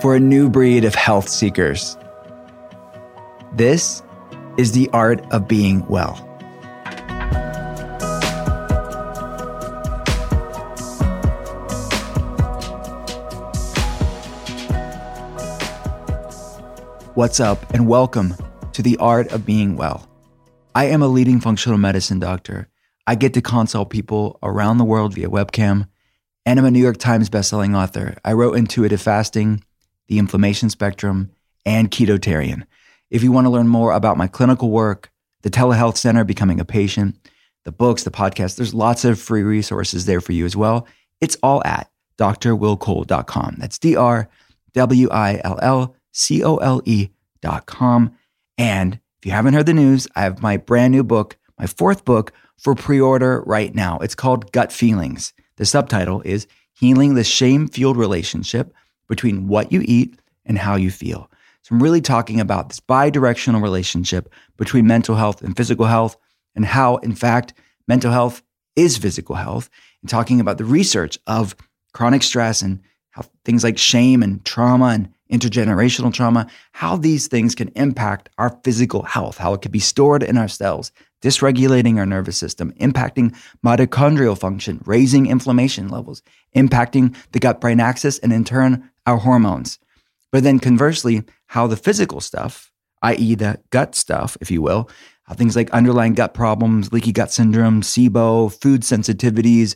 for a new breed of health seekers. This is the art of being well. What's up, and welcome to the art of being well. I am a leading functional medicine doctor. I get to consult people around the world via webcam, and I'm a New York Times bestselling author. I wrote Intuitive Fasting, The Inflammation Spectrum, and Ketotarian. If you want to learn more about my clinical work, the telehealth center, becoming a patient, the books, the podcast, there's lots of free resources there for you as well. It's all at drwillcole.com. That's D R W I L L C O L E dot com. And if you haven't heard the news, I have my brand new book, my fourth book for pre order right now. It's called Gut Feelings. The subtitle is Healing the Shame Fueled Relationship Between What You Eat and How You Feel. So I'm really talking about this bi directional relationship between mental health and physical health, and how, in fact, mental health is physical health, and talking about the research of chronic stress and how things like shame and trauma and intergenerational trauma, how these things can impact our physical health, how it can be stored in our cells, dysregulating our nervous system, impacting mitochondrial function, raising inflammation levels, impacting the gut brain axis, and in turn, our hormones. But then conversely, how the physical stuff, i.e., the gut stuff, if you will, how things like underlying gut problems, leaky gut syndrome, SIBO, food sensitivities,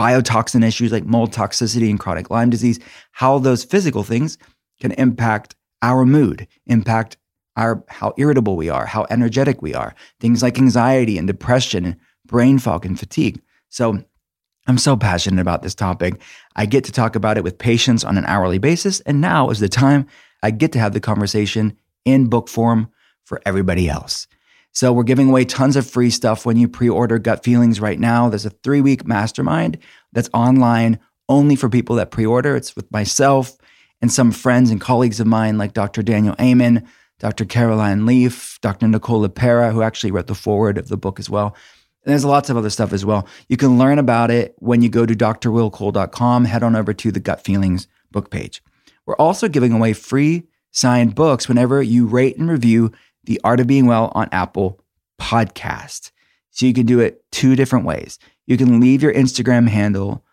biotoxin issues like mold toxicity and chronic Lyme disease, how those physical things can impact our mood, impact our how irritable we are, how energetic we are, things like anxiety and depression, brain fog and fatigue. So I'm so passionate about this topic. I get to talk about it with patients on an hourly basis, and now is the time I get to have the conversation in book form for everybody else. So we're giving away tons of free stuff when you pre-order Gut Feelings right now. There's a 3-week mastermind that's online only for people that pre-order. It's with myself and some friends and colleagues of mine like Dr. Daniel Amen, Dr. Caroline Leaf, Dr. Nicole LePera, who actually wrote the foreword of the book as well. And there's lots of other stuff as well. You can learn about it when you go to drwillcole.com, head on over to the Gut Feelings book page. We're also giving away free signed books whenever you rate and review The Art of Being Well on Apple Podcast. So you can do it two different ways. You can leave your Instagram handle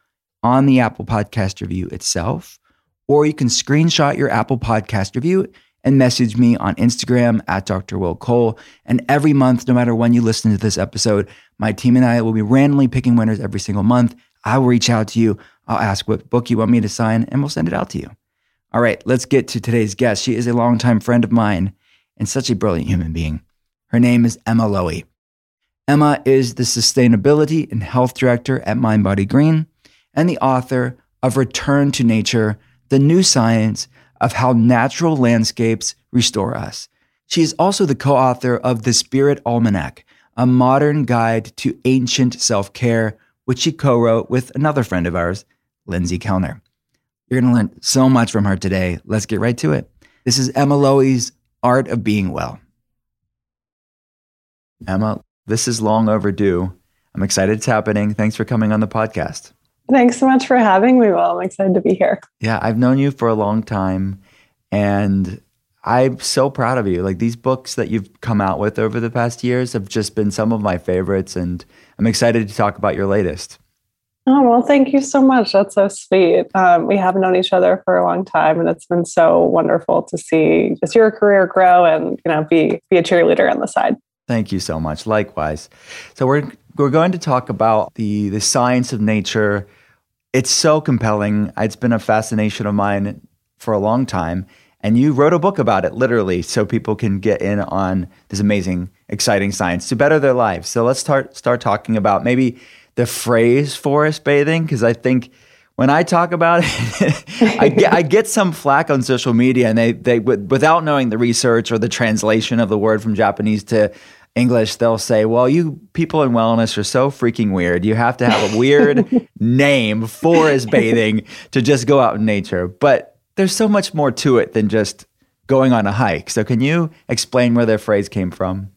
on the Apple Podcast review itself, or you can screenshot your Apple Podcast review and message me on Instagram at Dr. Will Cole. And every month, no matter when you listen to this episode, my team and I will be randomly picking winners every single month. I will reach out to you. I'll ask what book you want me to sign, and we'll send it out to you. All right, let's get to today's guest. She is a longtime friend of mine and such a brilliant human being. Her name is Emma Loewe. Emma is the Sustainability and Health Director at MindBody Green and the author of Return to Nature, the new science of how natural landscapes restore us. She is also the co author of The Spirit Almanac, a modern guide to ancient self care, which she co wrote with another friend of ours, Lindsay Kellner. You're going to learn so much from her today. Let's get right to it. This is Emma Loewe's Art of Being Well. Emma, this is long overdue. I'm excited it's happening. Thanks for coming on the podcast. Thanks so much for having me, Will, I'm excited to be here. Yeah, I've known you for a long time and I'm so proud of you. Like these books that you've come out with over the past years have just been some of my favorites and I'm excited to talk about your latest. Oh, well, thank you so much. That's so sweet. Um, we have known each other for a long time, and it's been so wonderful to see just your career grow and, you know, be, be a cheerleader on the side. Thank you so much. Likewise. So we're, we're going to talk about the, the science of nature. It's so compelling. It's been a fascination of mine for a long time. And you wrote a book about it, literally, so people can get in on this amazing, exciting science to better their lives. So let's start start talking about maybe the phrase forest bathing because I think when I talk about it, I, get, I get some flack on social media, and they they without knowing the research or the translation of the word from Japanese to English, they'll say, "Well, you people in wellness are so freaking weird. You have to have a weird name, forest bathing, to just go out in nature." But there's so much more to it than just going on a hike. So, can you explain where their phrase came from?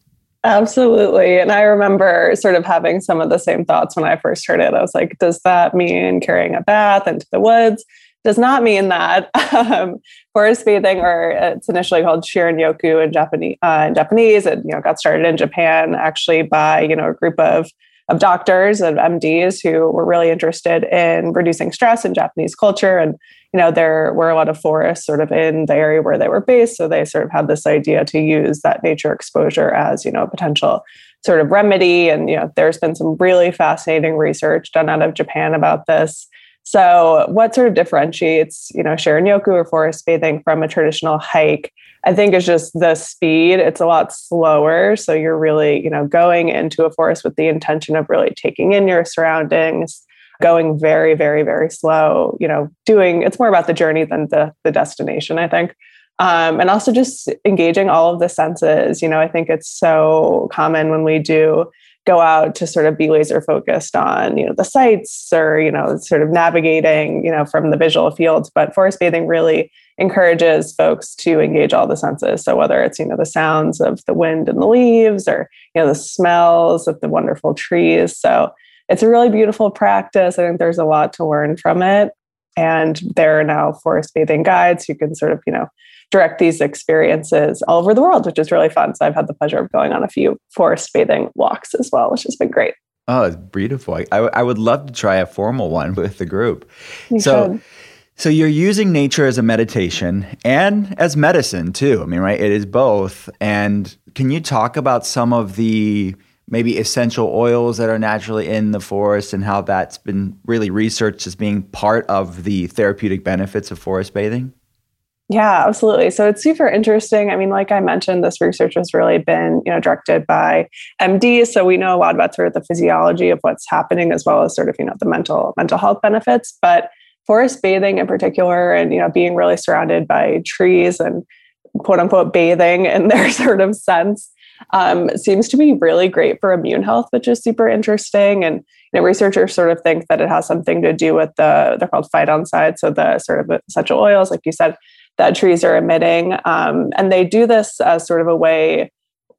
Absolutely. And I remember sort of having some of the same thoughts when I first heard it. I was like, does that mean carrying a bath into the woods? Does not mean that. Um, forest bathing, or it's initially called shinrin-yoku in Japanese. Uh, in Japanese, you know got started in Japan actually by you know a group of of doctors and MDs who were really interested in reducing stress in Japanese culture and you know, there were a lot of forests sort of in the area where they were based. So they sort of had this idea to use that nature exposure as, you know, a potential sort of remedy. And, you know, there's been some really fascinating research done out of Japan about this. So what sort of differentiates, you know, Shinrin-yoku or forest bathing from a traditional hike? I think is just the speed. It's a lot slower. So you're really, you know, going into a forest with the intention of really taking in your surroundings, going very, very, very slow, you know, doing it's more about the journey than the, the destination, I think. Um, and also just engaging all of the senses. You know, I think it's so common when we do go out to sort of be laser focused on, you know, the sights or, you know, sort of navigating, you know, from the visual fields. But forest bathing really encourages folks to engage all the senses. So whether it's, you know, the sounds of the wind and the leaves or, you know, the smells of the wonderful trees. So it's a really beautiful practice. I think there's a lot to learn from it. And there are now forest bathing guides who can sort of, you know, direct these experiences all over the world, which is really fun. So I've had the pleasure of going on a few forest bathing walks as well, which has been great. Oh, it's beautiful. I, I would love to try a formal one with the group. You so, should. so you're using nature as a meditation and as medicine too. I mean, right? It is both. And can you talk about some of the maybe essential oils that are naturally in the forest and how that's been really researched as being part of the therapeutic benefits of forest bathing? Yeah, absolutely. So it's super interesting. I mean, like I mentioned, this research has really been, you know, directed by MDs. So we know a lot about sort of the physiology of what's happening, as well as sort of, you know, the mental mental health benefits. But forest bathing in particular, and you know, being really surrounded by trees and quote unquote bathing in their sort of sense um, seems to be really great for immune health, which is super interesting. And you know, researchers sort of think that it has something to do with the they're called phytoncides, so the sort of essential oils, like you said, that trees are emitting, um, and they do this as sort of a way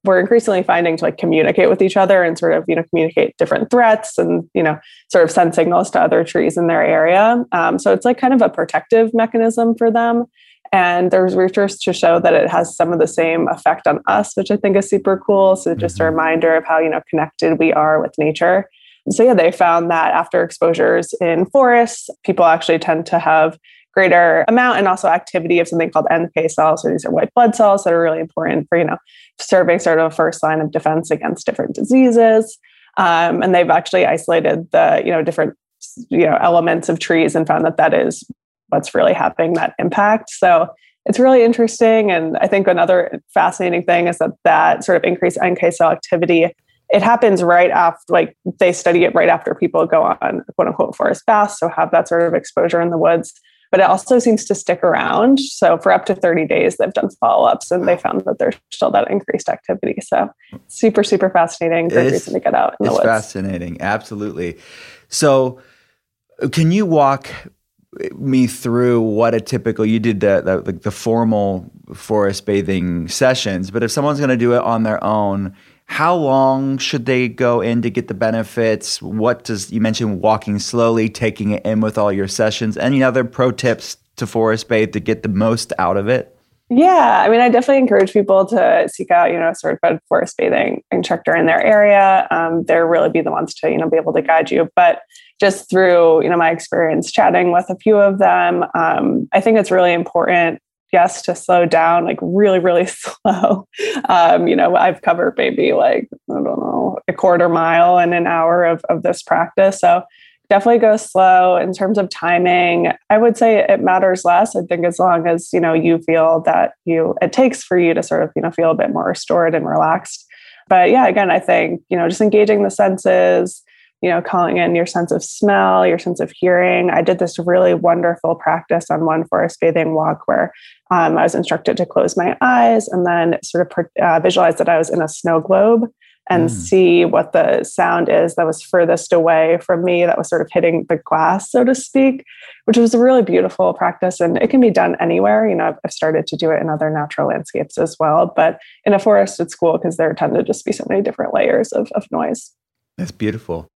we're increasingly finding to like communicate with each other and sort of you know communicate different threats and you know sort of send signals to other trees in their area um, so it's like kind of a protective mechanism for them and there's research to show that it has some of the same effect on us, which I think is super cool. So just a mm-hmm. reminder of how, you know, connected we are with nature. So yeah, they found that after exposures in forests, people actually tend to have greater amount and also activity of something called NK cells. So these are white blood cells that are really important for, you know, serving sort of a first line of defense against different diseases. Um, and they've actually isolated the, you know, different you know elements of trees and found that that is what's really having that impact. So it's really interesting. And I think another fascinating thing is that that sort of increased NK cell activity, it happens right after, like they study it right after people go on quote unquote forest baths. So have that sort of exposure in the woods. But it also seems to stick around. So for up to 30 days, they've done follow ups and they found that there's still that increased activity. So super, super fascinating. Great reason to get out in the woods. It's fascinating. Absolutely. So can you walk me through what a typical you did the the, the formal forest bathing sessions but if someone's going to do it on their own how long should they go in to get the benefits what does you mentioned walking slowly taking it in with all your sessions any other pro tips to forest bathe to get the most out of it Yeah, I mean, I definitely encourage people to seek out, you know, a certified forest bathing instructor in their area. Um, they'll really be the ones to, you know, be able to guide you. But just through, you know, my experience chatting with a few of them, um, I think it's really important, yes, to slow down, like really, really slow. Um, you know, I've covered maybe like I don't know a quarter mile in an hour of of this practice, so definitely go slow. In terms of timing i would say it matters less i think as long as you know you feel that you it takes for you to sort of you know feel a bit more restored and relaxed. But yeah again i think you know just engaging the senses you know calling in your sense of smell your sense of hearing. I did this really wonderful practice on one forest bathing walk where um, i was instructed to close my eyes and then sort of uh, visualize that i was in a snow globe and mm. see what the sound is that was furthest away from me that was sort of hitting the glass so to speak which was a really beautiful practice. And it can be done anywhere. You know i've, started to do it in other natural landscapes as well but in a forest it's cool because there tend to just be so many different layers of, of noise. That's beautiful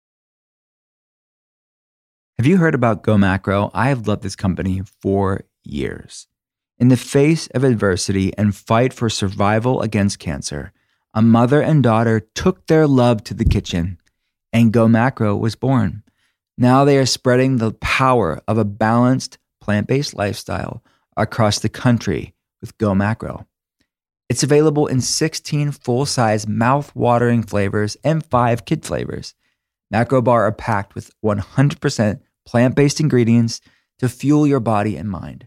have you heard about go macro i have loved this company for years in the face of adversity and fight for survival against cancer a mother and daughter took their love to the kitchen, and Go Macro was born. Now they are spreading the power of a balanced plant based lifestyle across the country with Go Macro. It's available in 16 full size, mouth watering flavors and five kid flavors. Macro Bar are packed with 100% plant based ingredients to fuel your body and mind.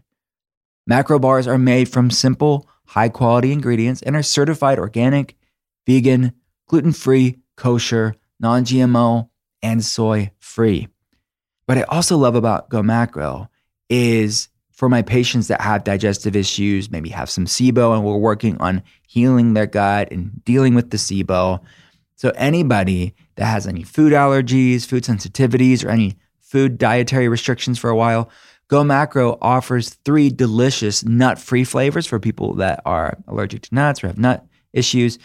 Macro bars are made from simple, high quality ingredients and are certified organic, vegan, gluten free, kosher, non GMO, and soy free. What I also love about Go Macro is for my patients that have digestive issues, maybe have some SIBO, and we're working on healing their gut and dealing with the SIBO. So, anybody that has any food allergies, food sensitivities, or any food dietary restrictions for a while, Go Macro offers three delicious nut free flavors for people that are allergic to nuts or have nut issues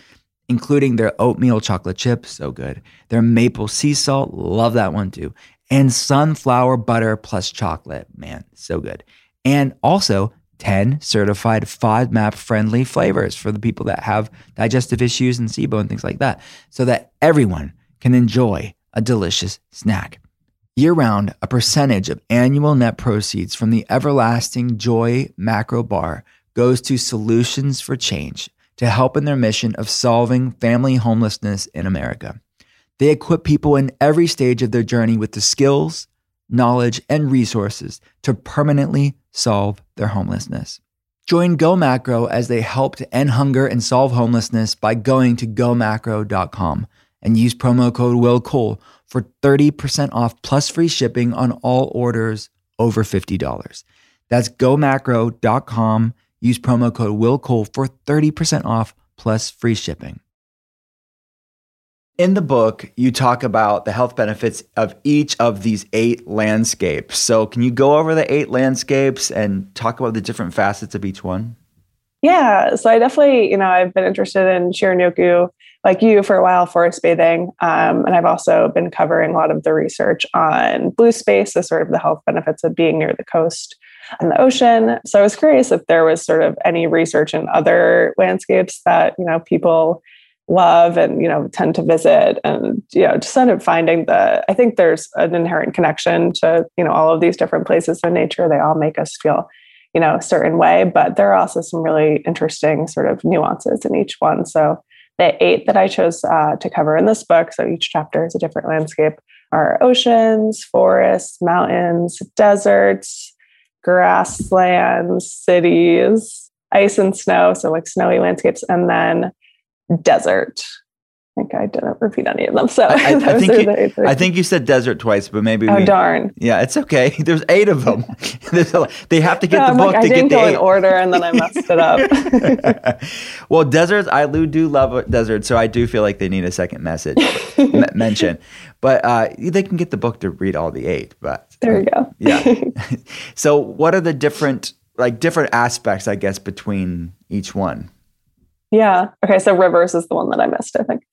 including their oatmeal chocolate chip, so good. Their maple sea salt, love that one too. And sunflower butter plus chocolate, man, so good. And also 10 certified FODMAP friendly flavors for the people that have digestive issues and SIBO and things like that, so that everyone can enjoy a delicious snack. Year round, a percentage of annual net proceeds from the everlasting Joy Macro Bar goes to Solutions for Change to help in their mission of solving family homelessness in America. They equip people in every stage of their journey with the skills, knowledge, and resources to permanently solve their homelessness. Join Go Macro as they help to end hunger and solve homelessness by going to gomacro.com and use promo code Will Cole for 30% off plus free shipping on all orders over $50. That's gomacro.com Use promo code WillCole for 30% off plus free shipping. In the book, you talk about the health benefits of each of these eight landscapes. So, can you go over the eight landscapes and talk about the different facets of each one? Yeah, so I definitely, you know, I've been interested in Shinrin-yoku like you for a while, forest bathing. Um, and I've also been covering a lot of the research on blue space, the sort of the health benefits of being near the coast and the ocean. So I was curious if there was sort of any research in other landscapes that, you know, people love and you know tend to visit and you know just sort of finding the i think there's an inherent connection to you know all of these different places in nature they all make us feel you know a certain way but there are also some really interesting sort of nuances in each one so the eight that i chose uh, to cover in this book so each chapter is a different landscape are oceans forests mountains deserts grasslands, cities, ice and snow, so like snowy landscapes, and then desert. I think I didn't repeat any of them. So I, I, I think, you, I think you said desert twice, but maybe. Oh we, darn! Yeah, it's okay. There's eight of them. a, they have to get yeah, the I'm book like, to I didn't get go the in order, and then I messed it up. well, deserts. I do love deserts, so I do feel like they need a second message mention. But uh, they can get the book to read all the eight. But there you go. yeah. so, what are the different like different aspects, I guess, between each one? Yeah. Okay. So rivers is the one that I missed. I think.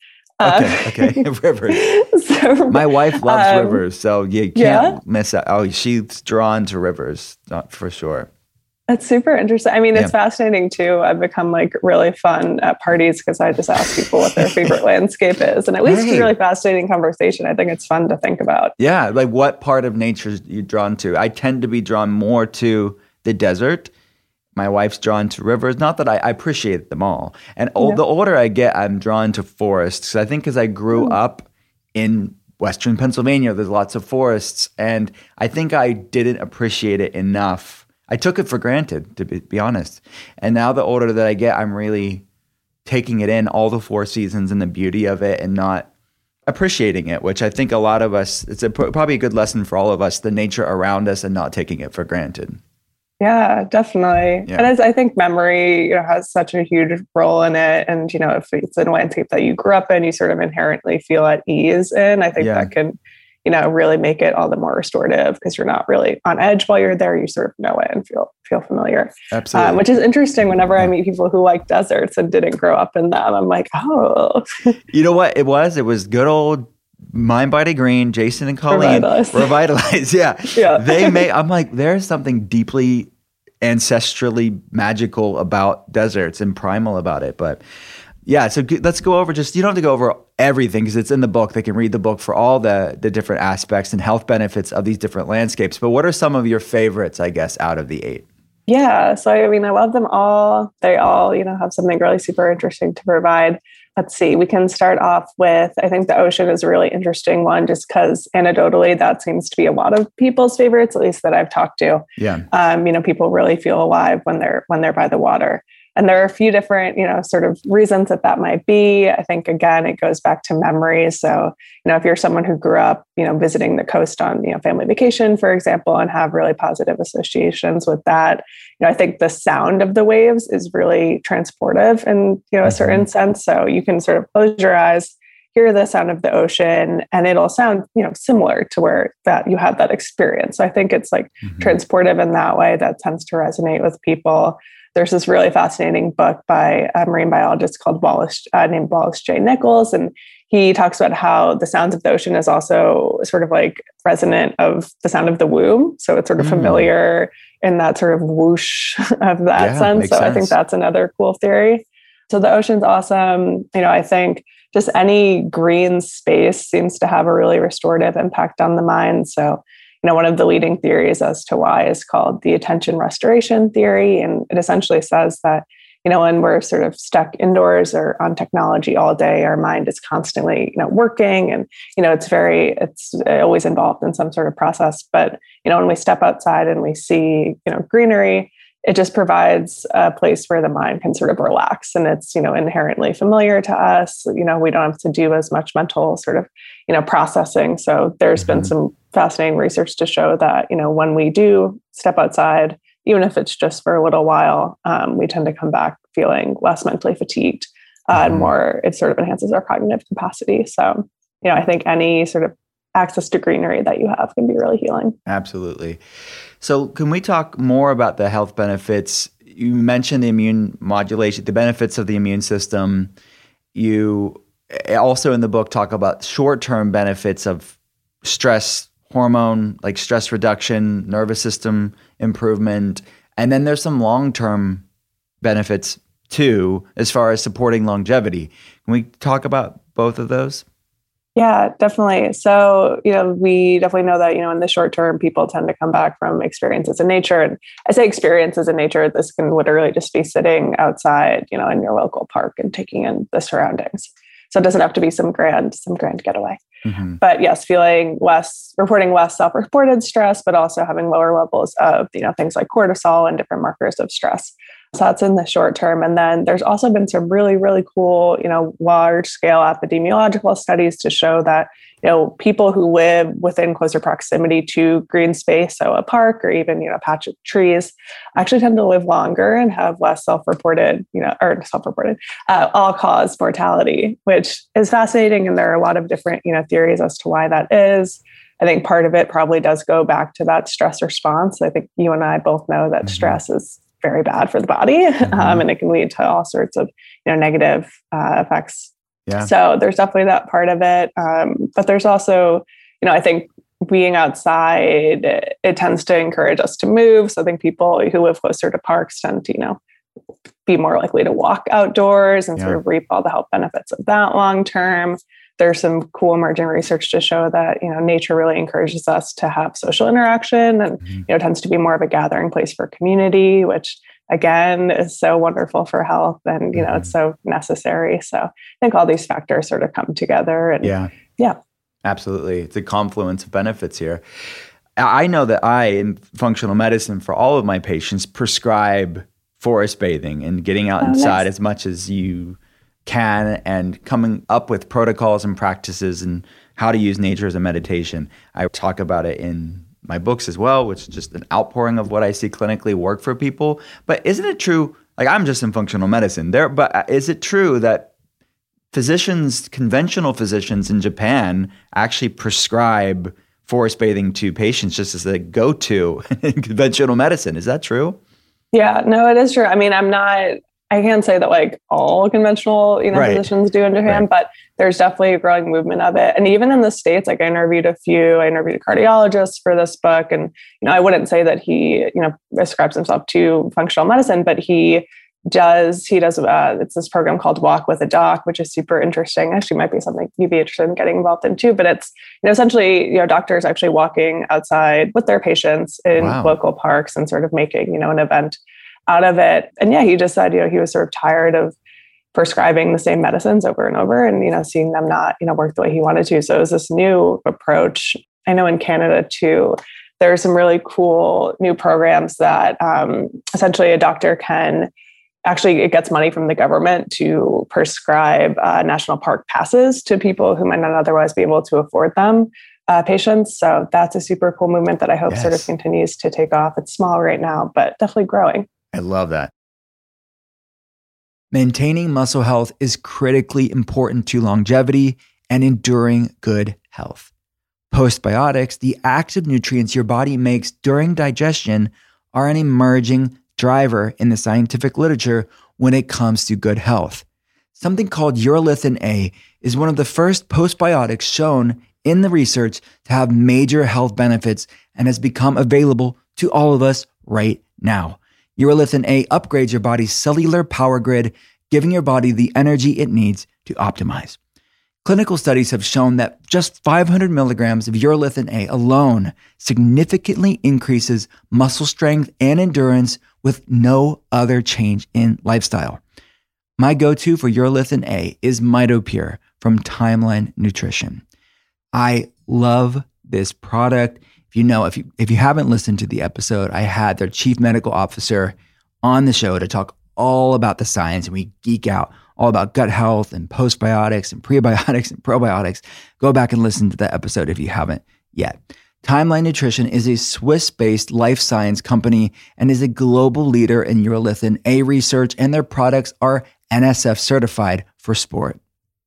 Uh, okay, okay, rivers. So, My wife loves um, rivers, so you can't yeah? miss out. Oh, she's drawn to rivers, not for sure. That's super interesting. I mean, it's Yeah. fascinating too. I've become like really fun at parties because I just ask people what their favorite landscape is. And at least it's a really fascinating conversation. I think it's fun to think about. Yeah, like what part of nature you're you drawn to? I tend to be drawn more to the desert. My wife's drawn to rivers. Not that I, I appreciate them all. And ol- Yeah. the older I get, I'm drawn to forests. I think because I grew hmm. up in Western Pennsylvania, there's lots of forests, and I think I didn't appreciate it enough. I took it for granted, to be, be honest. And now the older that I get, I'm really taking it in, all the four seasons and the beauty of it, and not appreciating it, which I think a lot of us, it's a, probably a good lesson for all of us, the nature around us and not taking it for granted. Yeah, definitely. Yeah. And as I think memory, you know, has such a huge role in it. And, you know, if it's a landscape that you grew up in, you sort of inherently feel at ease in, I think Yeah. that can, you know, really make it all the more restorative because you're not really on edge while you're there. You sort of know it and feel feel familiar. Absolutely. Um, which is interesting whenever I meet people who like deserts and didn't grow up in them. I'm like, oh, you know what it was? It was good old Mind Body Green, Jason and Colleen. Revitalize. Revitalize. yeah. Yeah. They may, I'm like, there's something deeply ancestrally magical about deserts and primal about it. But yeah, so let's go over just, you don't have to go over everything because it's in the book. They can read the book for all the, the different aspects and health benefits of these different landscapes. But what are some of your favorites, I guess, out of the eight? Yeah. So, I mean, I love them all. They all, you know, have something really super interesting to provide. Let's see, we can start off with I think the ocean is a really interesting one just because anecdotally that seems to be a lot of people's favorites, at least that I've talked to. Yeah. Um, you know, people really feel alive when they're when they're by the water. And there are a few different, you know, sort of reasons that that might be. I think again, it goes back to memories. So, you know, if you're someone who grew up, you know, visiting the coast on, you know, family vacation, for example, and have really positive associations with that, you know, I think the sound of the waves is really transportive in, you know, a certain sense. So you can sort of close your eyes, hear the sound of the ocean, and it'll sound, you know, similar to where that you had that experience. So I think it's like Mhm. transportive in that way that tends to resonate with people. There's this really fascinating book by a marine biologist called Wallace, uh, named Wallace J. Nichols, and he talks about how the sounds of the ocean is also sort of like resonant of the sound of the womb. So it's sort of Mm. familiar in that sort of whoosh of that Yeah, sense. So I think that's another cool theory. So the ocean's awesome. You know, I think just any green space seems to have a really restorative impact on the mind. So, you know, one of the leading theories as to why is called the attention restoration theory. And it essentially says that, you know, when we're sort of stuck indoors or on technology all day, our mind is constantly, you know, working and, you know, it's very, it's always involved in some sort of process. But, you know, when we step outside and we see, you know, greenery, it just provides a place where the mind can sort of relax and it's you know inherently familiar to us you know we don't have to do as much mental sort of you know processing so there's been Mhm. some fascinating research to show that you know when we do step outside even if it's just for a little while um, we tend to come back feeling less mentally fatigued uh, Mhm. and more it sort of enhances our cognitive capacity so you know i think any sort of access to greenery that you have can be really healing Absolutely. So, can we talk more about the health benefits? You mentioned the immune modulation, the benefits of the immune system. You eh, also in the book talk about short-term benefits of stress hormone, like stress reduction, nervous system improvement, and then there's some long-term benefits too, as far as supporting longevity. Can we talk about both of those? Yeah, definitely. So, you know, we definitely know that, you know, in the short term, people tend to come back from experiences in nature. And I say experiences in nature, this can literally just be sitting outside, you know, in your local park and taking in the surroundings. So it doesn't have to be some grand, some grand getaway. Mhm. But yes, feeling less, reporting less self-reported stress, but also having lower levels of, you know, things like cortisol and different markers of stress. So that's in the short term. And then there's also been some really, really cool, you know, large scale epidemiological studies to show that, you know, people who live within closer proximity to green space, so a park or even, you know, a patch of trees, actually tend to live longer and have less self-reported, you know, or self-reported, uh, all-cause mortality, which is fascinating. And there are a lot of different, you know, theories as to why that is. I think part of it probably does go back to that stress response. I think you and I both know that Mhm. stress is very bad for the body, um, and it can lead to all sorts of you know negative uh, effects. Yeah. So there's definitely that part of it, um, but there's also you know I think being outside, it tends to encourage us to move. So I think people who live closer to parks tend to, you know, be more likely to walk outdoors and yeah. sort of reap all the health benefits of that long term. There's some cool emerging research to show that you know nature really encourages us to have social interaction and mm-hmm. you know tends to be more of a gathering place for community, which again is so wonderful for health and you know mm-hmm. it's so necessary. So I think all these factors sort of come together and yeah, yeah, absolutely, it's a confluence of benefits here. I know that I, in functional medicine, for all of my patients, prescribe forest bathing and getting out oh, inside nice. as much as you can and coming up with protocols and practices and how to use nature as a meditation. I talk about it in my books as well, which is just an outpouring of what I see clinically work for people. But isn't it true? Like I'm just in functional medicine there, but uh, is it true that physicians, conventional physicians in Japan, actually prescribe forest bathing to patients just as a go-to in conventional medicine? Is that true? Yeah, no, it is true. I mean, I'm not, I can't say that like all conventional, you know, right. physicians do Japan, right. but there's definitely a growing movement of it. And even in the States, like I interviewed a few, I interviewed a cardiologist for this book. And, you know, I wouldn't say that he, you know, ascribes himself to functional medicine, but he does he does uh, it's this program called walk with a doc which is super interesting actually might be something you'd be interested in getting involved in too but it's you know essentially you know doctors actually walking outside with their patients in wow. local parks and sort of making you know an event out of it. And yeah he just said you know he was sort of tired of prescribing the same medicines over and over and you know seeing them not you know work the way he wanted to. So it was this new approach. I know in canada too there are some really cool new programs that um, essentially a doctor can actually it gets money from the government to prescribe uh, national park passes to people who might not otherwise be able to afford them uh, patients. So that's a super cool movement that i hope yes. sort of continues to take off. It's small right now but definitely growing i love that maintaining muscle health is critically important to longevity and enduring good health postbiotics the active nutrients your body makes during digestion are an emerging driver in the scientific literature when it comes to good health. Something called urolithin A is one of the first postbiotics shown in the research to have major health benefits and has become available to all of us right now. Urolithin A upgrades your body's cellular power grid, giving your body the energy it needs to optimize. Clinical studies have shown that just 500 milligrams of urolithin A alone significantly increases muscle strength and endurance with no other change in lifestyle. My go to for urolithin A is MitoPure from Timeline Nutrition. I love this product. If you know, if you, if you haven't listened to the episode, I had their chief medical officer on the show to talk all about the science and we geek out all about gut health and postbiotics and prebiotics and probiotics. Go back and listen to that episode if you haven't yet. Timeline Nutrition is a Swiss based life science company and is a global leader in urolithin A research, and their products are NSF certified for sport.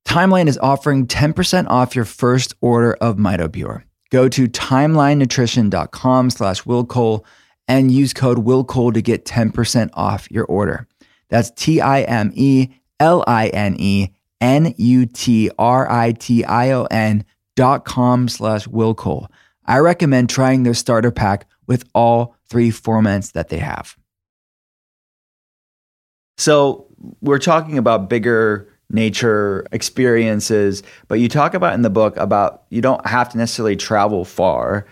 Timeline is offering 10% off your first order of MitoPure. Go to timelinenutrition.com slash willcole and use code willcole to get 10% off your order. That's T I M E L I N E N U T R I T I O N dot com slash Will Cole. I recommend trying their starter pack with all three formats that they have. So, we're talking about bigger nature experiences, but you talk about in the book about you don't have to necessarily travel far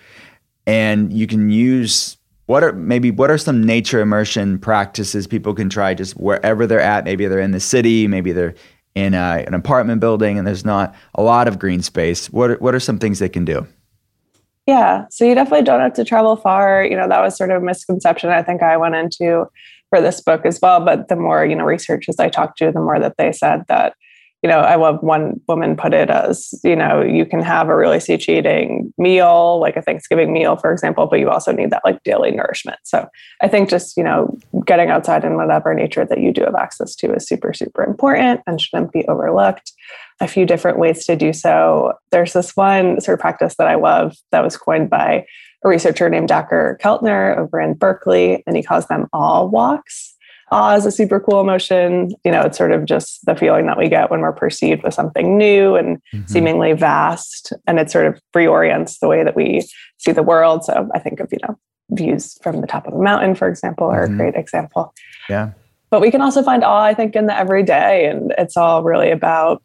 and you can use what are maybe what are some nature immersion practices people can try just wherever they're at? Maybe they're in the city maybe they're in a, an apartment building and there's not a lot of green space. What are, what are some things they can do? Yeah so you definitely don't have to travel far. You know that was sort of a misconception i think i went into for this book as well but the more you know researchers i talked to the more that they said that you know, I love one woman put it as, you know, you can have a really satiating meal, like a Thanksgiving meal, for example, but you also need that like daily nourishment. So I think just, you know, getting outside in whatever nature that you do have access to is super, super important and shouldn't be overlooked. A few different ways to do so. There's this one sort of practice that I love that was coined by a researcher named Dacher Keltner over in Berkeley, and he calls them all walks. awe is a super cool emotion. You know, it's sort of just the feeling that we get when we're perceived with something new and mm-hmm. seemingly vast. And it sort of reorients the way that we see the world. So I think of, you know, views from the top of a mountain, for example, are mm-hmm. a great example. Yeah. But we can also find awe, I think, in the everyday. And it's all really about,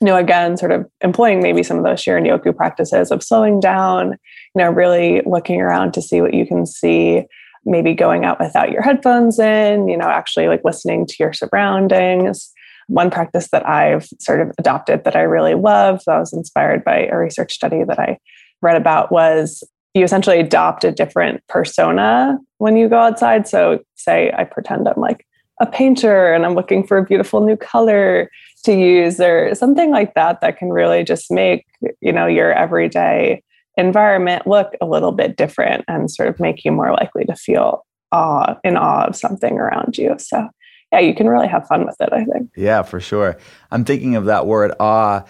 you know, again, sort of employing maybe some of those Shinrin-yoku practices of slowing down, you know, really looking around to see what you can see maybe going out without your headphones in, you know, actually like listening to your surroundings. One practice that I've sort of adopted that I really love, that was inspired by a research study that I read about, was you essentially adopt a different persona when you go outside. So, say I pretend I'm like a painter and I'm looking for a beautiful new color to use or something like that that can really just make, you know, your everyday environment look a little bit different and sort of make you more likely to feel awe in awe of something around you. So yeah, you can really have fun with it, I think. Yeah, for sure. I'm thinking of that word awe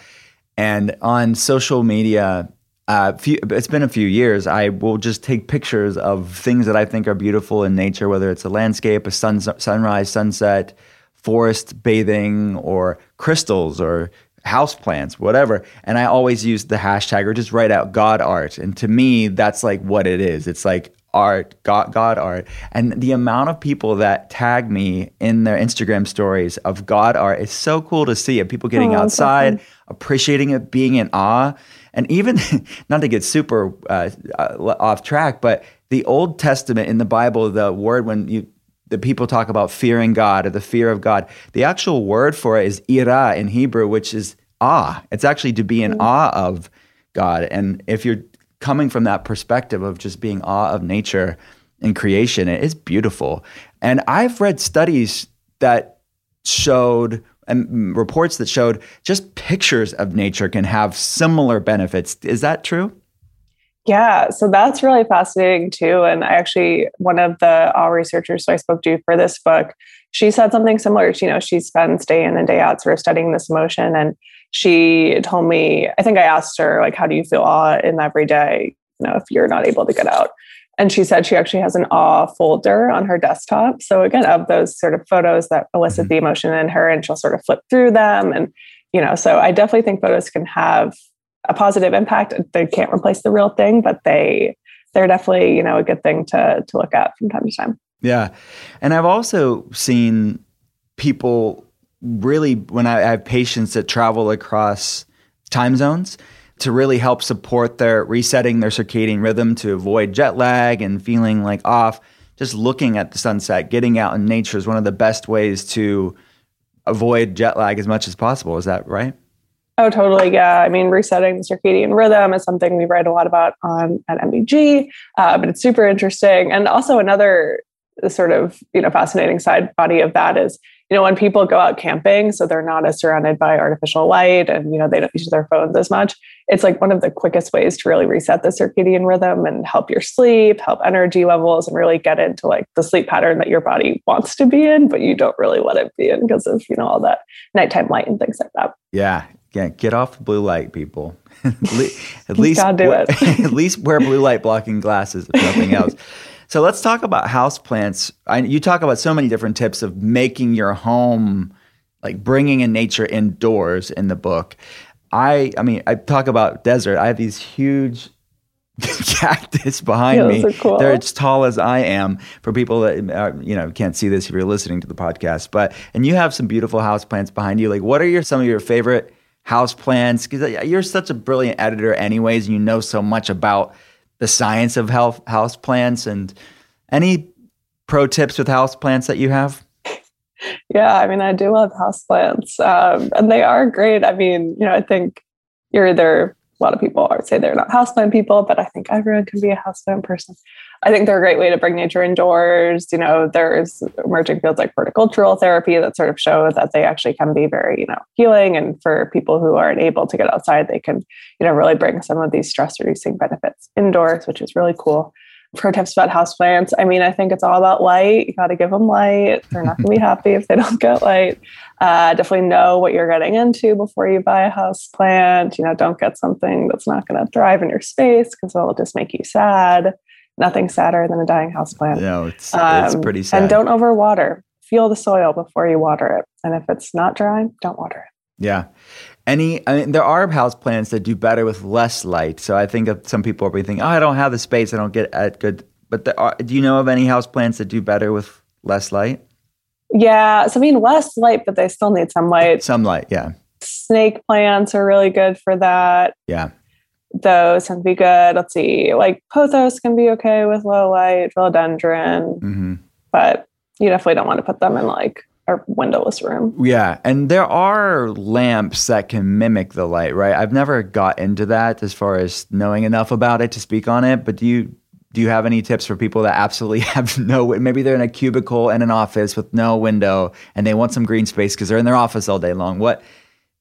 and on social media uh, few, it's been a few years. I will just take pictures of things that I think are beautiful in nature, whether it's a landscape, a sun, sunrise, sunset, forest bathing, or crystals, or house plants, whatever. And I always use the hashtag or just write out God art. And to me, that's like what it is. It's like art, God, God art. And the amount of people that tag me in their Instagram stories of God art is so cool to see it. People getting oh, outside, appreciating it, being in awe. And even, not to get super uh, uh, off track, but the Old Testament in the Bible, the word when you the people talk about fearing God or the fear of God. The actual word for it is ira in Hebrew, which is awe. It's actually to be in mm. awe of God. And if you're coming from that perspective of just being awe of nature and creation, it is beautiful. And I've read studies that showed and reports that showed just pictures of nature can have similar benefits. Is that true? Yeah, so that's really fascinating too. And I actually, one of the awe researchers I spoke to for this book, she said something similar. You know, she spends day in and day out sort of studying this emotion. And she told me, I think I asked her, like, how do you feel awe in every day, you know, if you're not able to get out? And she said she actually has an awe folder on her desktop. So again, of those sort of photos that elicit mm-hmm. the emotion in her, and she'll sort of flip through them. And, you know, so I definitely think photos can have a positive impact. They can't replace the real thing, but they they're definitely you know a good thing to to look at from time to time. Yeah, and I've also seen people really when I, have patients that travel across time zones to really help support their resetting their circadian rhythm to avoid jet lag and feeling like off. Just looking at the sunset, getting out in nature is one of the best ways to avoid jet lag as much as possible. Is that right? Oh, totally. Yeah. I mean, resetting the circadian rhythm is something we write a lot about on at MBG, uh, but it's super interesting. And also another sort of you know fascinating side body of that is you know when people go out camping so they're not as surrounded by artificial light and you know they don't use their phones as much it's like one of the quickest ways to really reset the circadian rhythm and help your sleep help energy levels and really get into like the sleep pattern that your body wants to be in but you don't really want to be in because of you know all that nighttime light and things like that yeah yeah, get off blue light, people. at least do wear, it. at least wear blue light blocking glasses, if nothing else. So let's talk about houseplants. You talk about so many different tips of making your home, like bringing in nature indoors in the book. I, I mean, I talk about desert. I have these huge cactus behind yeah, me. Cool. They're as tall as I am. For people that are, you know can't see this if you're listening to the podcast, but and you have some beautiful house plants behind you. Like, what are your some of your favorite house plants because you're such a brilliant editor anyways and you know so much about the science of health house plants and any pro tips with house plants that you have? Yeah i mean i do love house plants um, and they are great. I mean you know i think you're either a lot of people are say they're not houseplant people but i think everyone can be a houseplant person I think they're a great way to bring nature indoors. You know, there's emerging fields like horticultural therapy that sort of show that they actually can be very, you know, healing. And for people who aren't able to get outside, they can, you know, really bring some of these stress reducing benefits indoors, which is really cool. For tips about houseplants, I mean, I think it's all about light. You got to give them light. They're not going to be happy if they don't get light. Uh, definitely know what you're getting into before you buy a house plant. You know, don't get something that's not going to thrive in your space because it'll just make you sad nothing sadder than a dying houseplant. No, it's, um, it's pretty sad. And don't overwater. feel the soil before you water it. And if it's not dry, don't water it. Yeah. Any, I mean, there are house plants that do better with less light. So I think some people are thinking, oh, I don't have the space. I don't get at good. But there are, do you know of any house plants that do better with less light? Yeah. So I mean, less light, but they still need some light. Some light. Yeah. Snake plants are really good for that. Yeah. Those tend to be good. Let's see, like pothos can be okay with low light, philodendron, hmm but you definitely don't want to put them in like a windowless room. Yeah, and there are lamps that can mimic the light, right? I've never got into that as far as knowing enough about it to speak on it, but do you do you have any tips for people that absolutely have no maybe they're in a cubicle in an office with no window and they want some green space because they're in their office all day long. What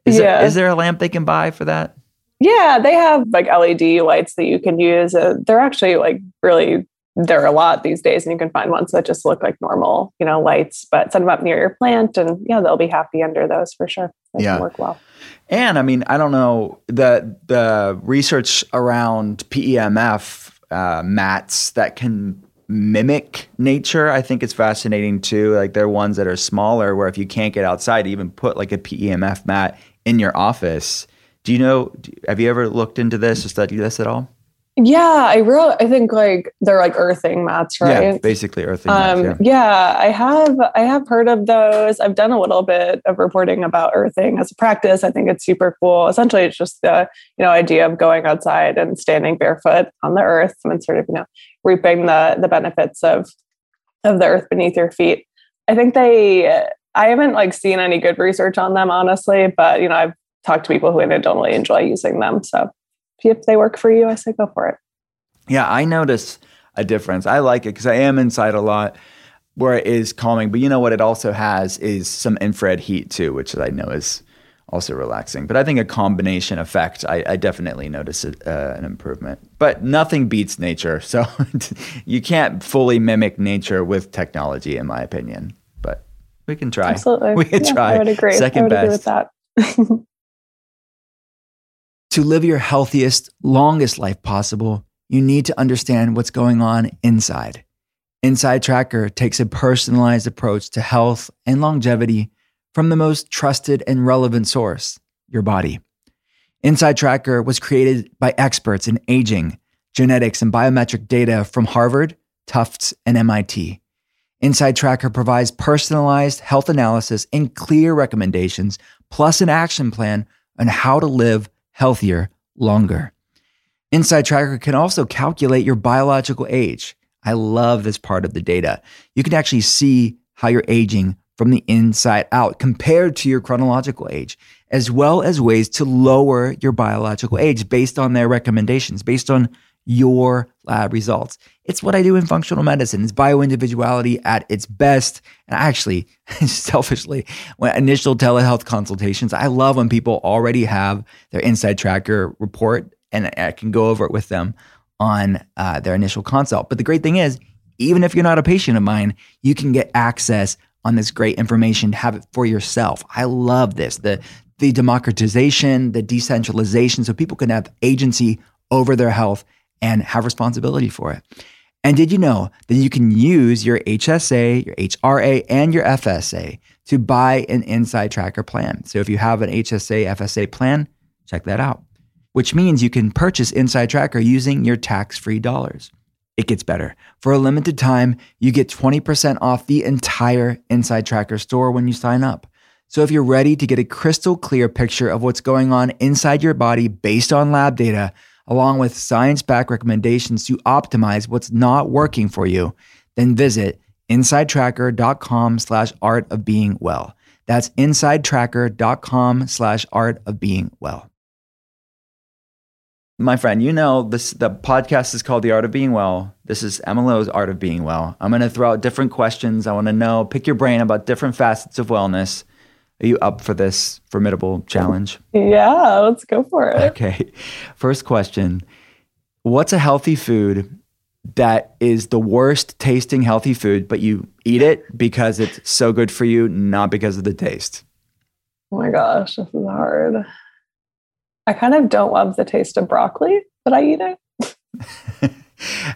is Yeah. there, is there a lamp they can buy for that? Yeah, they have like LED lights that you can use. Uh, they're actually like really there are a lot these days, and you can find ones that just look like normal, you know, lights. But set them up near your plant, and yeah, they'll be happy under those for sure. They Yeah. work well. And I mean, I don't know the the research around PEMF uh, mats that can mimic nature. I think it's fascinating too. Like there are ones that are smaller where if you can't get outside, even put like a PEMF mat in your office. Do you know? Have you ever looked into this or studied this at all? Yeah, I real I think like they're like earthing mats, right? Yeah, basically earthing mats. Um, Yeah. yeah, I have I have heard of those. I've done a little bit of reporting about earthing as a practice. I think it's super cool. Essentially, it's just the you know idea of going outside and standing barefoot on the earth and sort of you know reaping the the benefits of of the earth beneath your feet. I think they. I haven't like seen any good research on them honestly, but you know I've talked to people who don't really enjoy using them. So if they work for you, I say go for it. Yeah, I notice a difference. I like it because I am inside a lot where it is calming. But you know what it also has is some infrared heat too, which I know is also relaxing. But I think a combination effect, I, I definitely notice it, uh, an improvement. But nothing beats nature. So you can't fully mimic nature with technology, in my opinion. But we can try. Absolutely, We can Yeah, try. I would agree. Second I would best. agree with that. To live your healthiest, longest life possible, you need to understand what's going on inside. Inside Tracker takes a personalized approach to health and longevity from the most trusted and relevant source, your body. Inside Tracker was created by experts in aging, genetics, and biometric data from Harvard, Tufts, and MIT. Inside Tracker provides personalized health analysis and clear recommendations, plus an action plan on how to live healthier longer. Inside Tracker can also calculate your biological age. I love this part of the data. You can actually see how you're aging from the inside out compared to your chronological age, as well as ways to lower your biological age based on their recommendations, based on your lab results. It's what I do in functional medicine. It's bioindividuality at its best. And actually, selfishly, when initial telehealth consultations, I love when people already have their inside tracker report and I can go over it with them on uh, their initial consult. But the great thing is, even if you're not a patient of mine, you can get access on this great information to have it for yourself. I love this. The the democratization, the decentralization, so people can have agency over their health and have responsibility for it. And did you know that you can use your HSA, your HRA, and your FSA to buy an inside tracker plan? So if you have an HSA, FSA plan, check that out, which means you can purchase Inside Tracker using your tax free dollars. It gets better. For a limited time, you get 20% off the entire Inside Tracker store when you sign up. So if you're ready to get a crystal clear picture of what's going on inside your body based on lab data, along with science backed recommendations to optimize what's not working for you, then visit insidetracker.com slash art of being well. That's insidetracker.com slash art of being well. My friend, you know this the podcast is called The Art of Being Well. This is Emma Loewe's Art of Being Well. I'm gonna throw out different questions. I want to know, pick your brain about different facets of wellness. Are you up for this formidable challenge? Yeah, let's go for it. Okay. First question What's a healthy food that is the worst tasting healthy food, but you eat it because it's so good for you, not because of the taste? Oh my gosh, this is hard. I kind of don't love the taste of broccoli, but I eat it.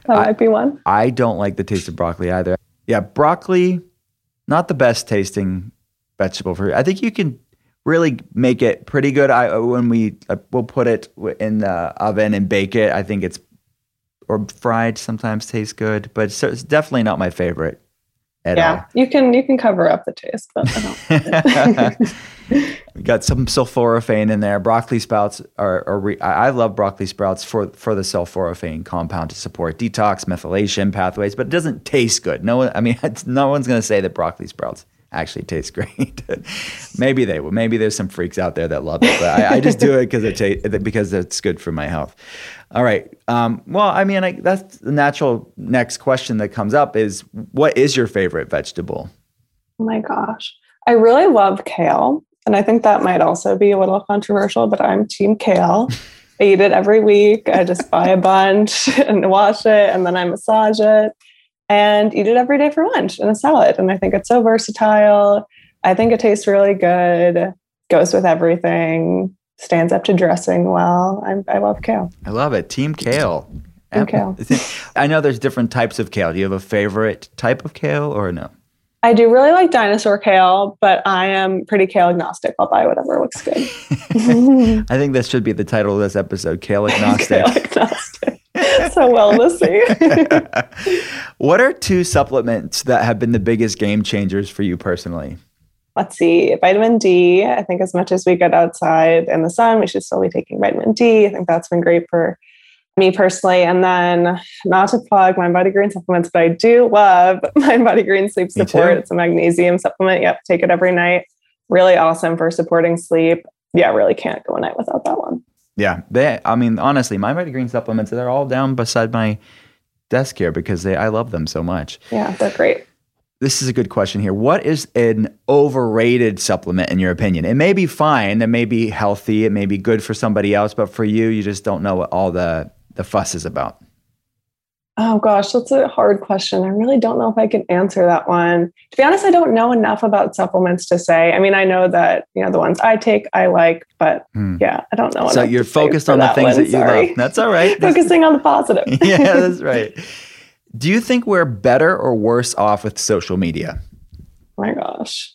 That I, might be one. I don't like the taste of broccoli either. Yeah, broccoli not the best tasting vegetable fruit. I think you can really make it pretty good. I uh, when we uh, we'll put it in the oven and bake it. I think it's or fried sometimes tastes good, but it's, it's definitely not my favorite. yeah, all. you can you can cover up the taste, but I don't. we got some sulforaphane in there. Broccoli sprouts are, are re- I love broccoli sprouts for for the sulforaphane compound to support detox methylation pathways, but it doesn't taste good. No one, I mean, no one's going to say that broccoli sprouts actually tastes great. maybe they will. Maybe there's some freaks out there that love it, but I, I just do it because it ta- because it's good for my health. All right. Um, well, I mean, I, that's the natural next question that comes up is what is your favorite vegetable? Oh my gosh. I really love kale. And I think that might also be a little controversial, but I'm team kale. I eat it every week. I just buy a bunch and wash it and then I massage it and eat it every day for lunch in a salad. And I think it's so versatile. I think it tastes really good, goes with everything, stands up to dressing well. I'm, i love kale. I love it. Team kale. Team kale. I know there's different types of kale. Do you have a favorite type of kale or no? I do really like dinosaur kale, but I am pretty kale agnostic. I'll buy whatever looks good. I think this should be the title of this episode Kale Agnostic. kale agnostic. So well wellnessy. what are two supplements that have been the biggest game changers for you personally? Let's see, vitamin D. I think as much as we get outside in the sun, we should still be taking vitamin D. I think that's been great for me personally. And then, not to plug Mind Body Green supplements, but I do love Mind Body Green Sleep Support. It's a magnesium supplement. Yep, take it every night. Really awesome for supporting sleep. Yeah, really can't go a night without that one. Yeah, they. I mean, honestly, my Mind Body Green supplements they're all down beside my desk here because they. I love them so much. Yeah, they're great. This is a good question here. What is an overrated supplement in your opinion? It may be fine, it may be healthy, it may be good for somebody else, but for you, you just don't know what all the the fuss is about. Oh gosh, that's a hard question. I really don't know if I can answer that one. To be honest, I don't know enough about supplements to say. I mean, I know that you know the ones I take, I like, but hmm. yeah, I don't know. So you're focused on the things one. that you Sorry. love. That's all right. Focusing on the positive. yeah, that's right. Do you think we're better or worse off with social media? Oh my gosh.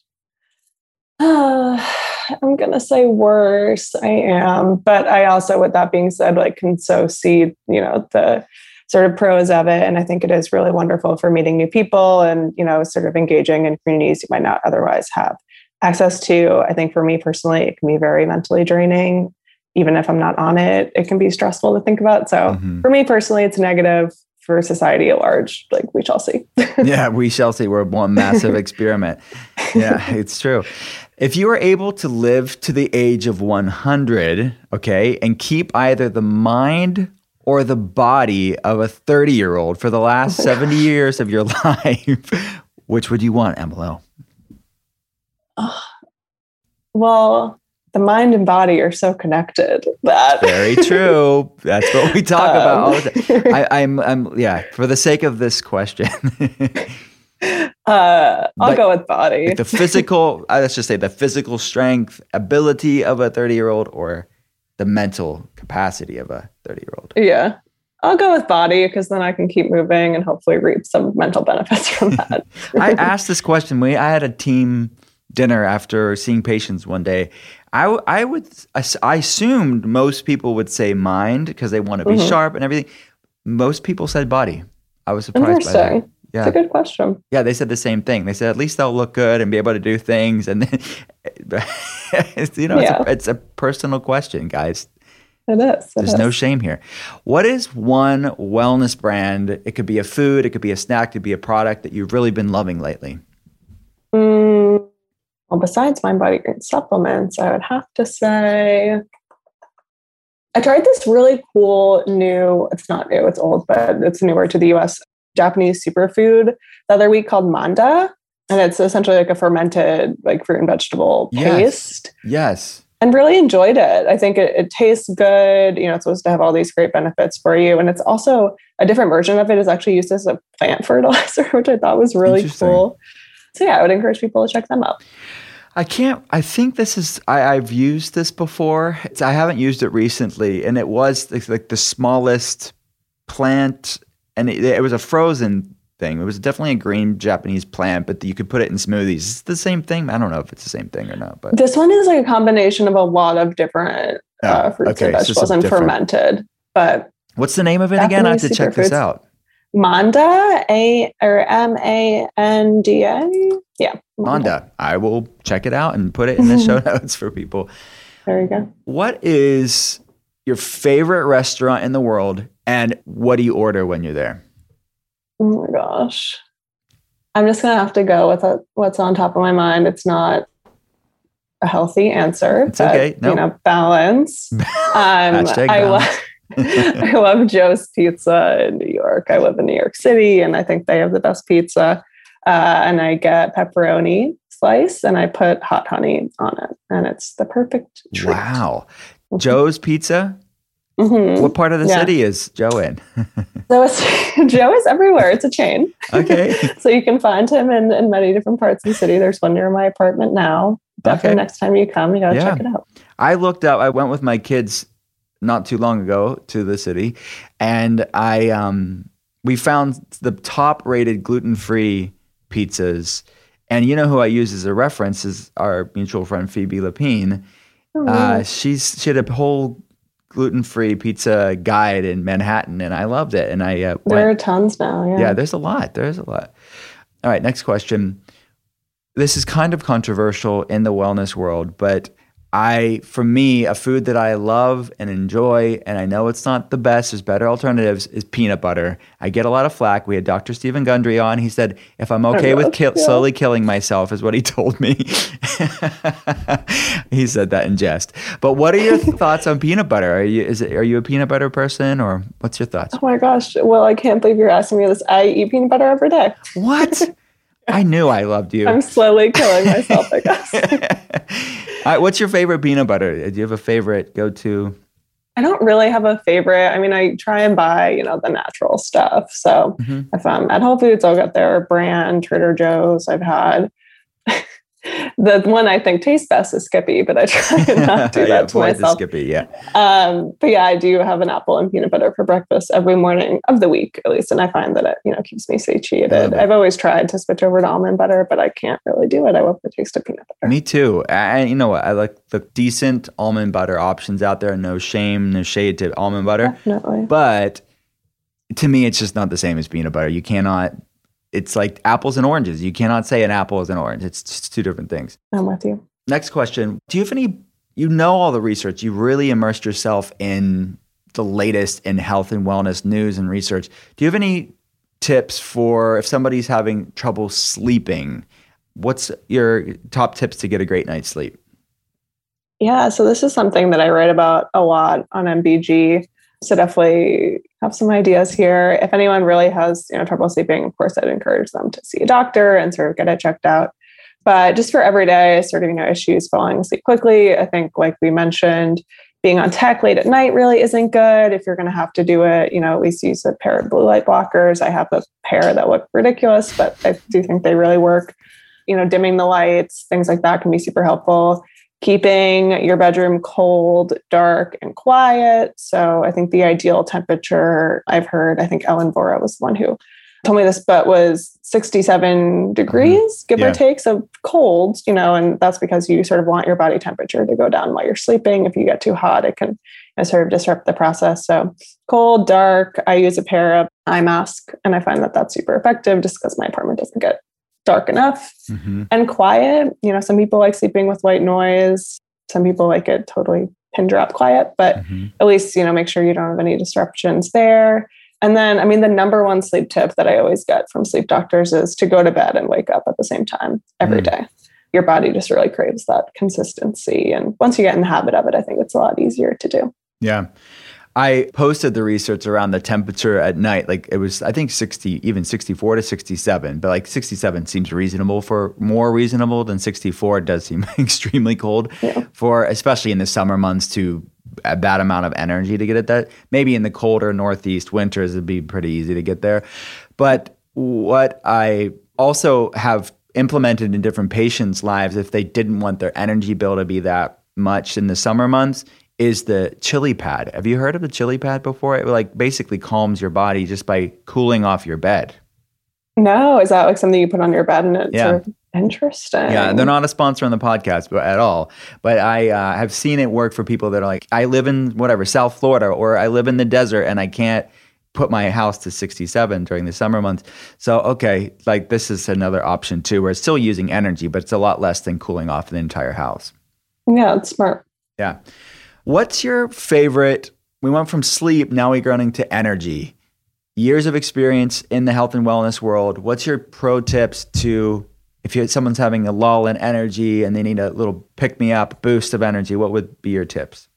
Uh, I'm gonna say worse. I am, but I also, with that being said, like can so see, you know, the sort of pros of it. And I think it is really wonderful for meeting new people and, you know, sort of engaging in communities you might not otherwise have access to. I think for me personally, it can be very mentally draining. Even if I'm not on it, it can be stressful to think about. So mm-hmm. for me personally, it's negative. For society at large, like we shall see. yeah, we shall see. We're one massive experiment. Yeah, it's true. If you are able to live to the age of 100, okay, and keep either the mind or the body of a 30 year old for the last 70 years of your life, which would you want, Emma Loewe? Uh, well, the mind and body are so connected that very true. That's what we talk um, about all the time. I, I'm, I'm, yeah. For the sake of this question, uh, I'll go with body. Like the physical, let's just say the physical strength, ability of a 30 year old, or the mental capacity of a 30 year old? Yeah. I'll go with body because then I can keep moving and hopefully reap some mental benefits from that. I asked this question. We I had a team dinner after seeing patients one day. I, I would I assumed most people would say mind because they want to be mm-hmm. sharp and everything. Most people said body. I was surprised by that. Yeah. It's a good question. Yeah, they said the same thing. They said at least they'll look good and be able to do things. And then, you know, yeah. it's, a, it's, a, personal question, guys. It is. It There's is. no shame here. What is one wellness brand? It could be a food, it could be a snack, it could be a product that you've really been loving lately. Mm, well, besides Mind Body Green supplements, I would have to say I tried this really cool new, it's not new, it's old, but it's newer to the US Japanese superfood the other week called manda. And it's essentially like a fermented like fruit and vegetable paste. Yes. And really enjoyed it. I think it, it tastes good. You know, it's supposed to have all these great benefits for you. And it's also a different version of it is actually used as a plant fertilizer, which I thought was really cool. So yeah, I would encourage people to check them out. I can't. I think this is. I, have used this before. It's, I haven't used it recently, and it was like the smallest plant and it, it was a frozen thing. It was definitely a green Japanese plant, but you could put it in smoothies. It's the same thing. I don't know if it's the same thing or not, but This one is like a combination of a lot of different uh, Oh, fruits okay, and vegetables and different- fermented. But what's the name of it again? I have to Japanese check this out. Manda, A or M A N D A. Yeah. Manda. I will check it out and put it in the show notes for people. There you go. What is your favorite restaurant in the world and what do you order when you're there? Oh my gosh. I'm just gonna have to go with a, what's on top of my mind. It's not a healthy answer. It's okay. No. You know, balance. Um, Hashtag I balance. love I love Joe's Pizza in New York. I live in New York City, and I think they have the best pizza. Uh, and I get pepperoni slice, and I put hot honey on it, and it's the perfect treat. Wow. Joe's Pizza? Mhm. What part of the Yeah. city is Joe in? So it's, Joe is everywhere. It's a chain. okay. so you can find him in, in many different parts of the city. There's one near my apartment now. Definitely Okay. next time you come, you gotta Yeah. check it out. I looked up, I went with my kids not too long ago to the city and I um we found the top rated gluten free pizzas. And you know who I use as a reference is our mutual friend Phoebe Lapine. Oh, Uh, she's she had a whole gluten free pizza guide in Manhattan and I loved it. And I uh, went there are tons now. Yeah. yeah, there's a lot. There's a lot. All right, next question. This is kind of controversial in the wellness world, but I, for me, a food that I love and enjoy, and I know it's not the best, there's better alternatives, is peanut butter. I get a lot of flack. We had Dr. Steven Gundry on. He said, if I'm okay with yeah. slowly killing myself, is what he told me. he said that in jest. But what are your thoughts on peanut butter? Are you, is it, are you a peanut butter person, or what's your thoughts? Oh my gosh. Well, I can't believe you're asking me this. I eat peanut butter every day. What? I knew I loved you. I'm slowly killing myself, I guess. Right, what's your favorite peanut butter? Do you have a favorite go to? I don't really have a favorite. I mean, I try and buy, you know, the natural stuff. So Mhm. if I'm at Whole Foods, I'll get their brand, Trader Joe's. I've had the one I think tastes best is Skippy, but I try and not do that to avoid the myself. Skippy, yeah. Um, but yeah, I do have an apple and peanut butter for breakfast every morning of the week, at least, and I find that it you know keeps me satiated. I've always tried to switch over to almond butter, but I can't really do it. I love the taste of peanut butter. Me too. And you know what? I like the decent almond butter options out there. No shame, no shade to almond butter. Definitely. But to me, it's just not the same as peanut butter. You cannot, it's like apples and oranges. You cannot say an apple is an orange. It's just two different things. I'm with you. Next question. Do you have any, you know, all the research, you really immersed yourself in the latest in health and wellness news and research. Do you have any tips for if somebody's having trouble sleeping? What's your top tips to get a great night's sleep? Yeah, so this is something that I write about a lot on MBG. So definitely have some ideas here. If anyone really has you know trouble sleeping, of course, I'd encourage them to see a doctor and sort of get it checked out. But just for everyday sort of you know issues falling asleep quickly, I think like we mentioned, being on tech late at night really isn't good. If you're going to have to do it, you know at least use a pair of blue light blockers. I have a pair that look ridiculous, but I do think they really work. You know, dimming the lights, things like that can be super helpful keeping your bedroom cold, dark, and quiet. So I think the ideal temperature I've heard, I think Ellen Vora was the one who told me this, but was 67 mm-hmm. degrees, give Yeah. or take. So cold, you know, and that's because you sort of want your body temperature to go down while you're sleeping. If you get too hot, it can you know, sort of disrupt the process. So cold, dark, I use a pair of eye mask and I find that that's super effective just because my apartment doesn't get dark enough Mm-hmm. and quiet. You know, some people like sleeping with white noise. Some people like it totally pin drop quiet, but Mm-hmm. at least, you know, make sure you don't have any disruptions there. And then, I mean, the number one sleep tip that I always get from sleep doctors is to go to bed and wake up at the same time every Mm. day. Your body just really craves that consistency. And once you get in the habit of it, I think it's a lot easier to do. Yeah. I posted the research around the temperature at night. Like it was, I think 60, even 64 to 67, but like 67 seems reasonable for more reasonable than 64. It does seem extremely cold Yeah. for, especially in the summer months, to a bad amount of energy to get at that. Maybe in the colder Northeast winters, it'd be pretty easy to get there. But what I also have implemented in different patients' lives, if they didn't want their energy bill to be that much in the summer months, is the chili pad. Have you heard of the chili pad before? It like basically calms your body just by cooling off your bed. No, is that like something you put on your bed and it's Yeah. sort of interesting? Yeah, they're not a sponsor on the podcast but at all. But I uh, have seen it work for people that are like, I live in whatever, South Florida, or I live in the desert and I can't put my house to 67 during the summer months. So, okay, like this is another option too, where it's still using energy, but it's a lot less than cooling off the entire house. Yeah, it's smart. Yeah. What's your favorite? We went from sleep, now we're going to energy. Years of experience in the health and wellness world. What's your pro tips to if you, someone's having a lull in energy and they need a little pick me up boost of energy? What would be your tips?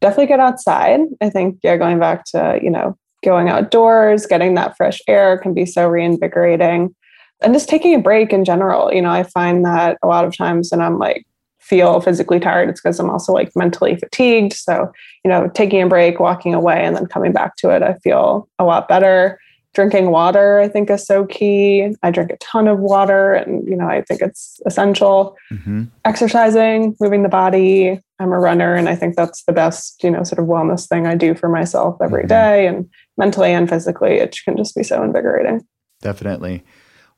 Definitely get outside. I think, yeah, going back to, you know, going outdoors, getting that fresh air can be so reinvigorating. And just taking a break in general. You know, I find that a lot of times when I'm like, feel physically tired, it's because I'm also like mentally fatigued. So, you know, taking a break, walking away, and then coming back to it, I feel a lot better. Drinking water, I think, is so key. I drink a ton of water, and, you know, I think it's essential. Mm-hmm. Exercising, moving the body. I'm a runner, and I think that's the best, you know, sort of wellness thing I do for myself every Mhm. day, and mentally and physically, it can just be so invigorating. Definitely.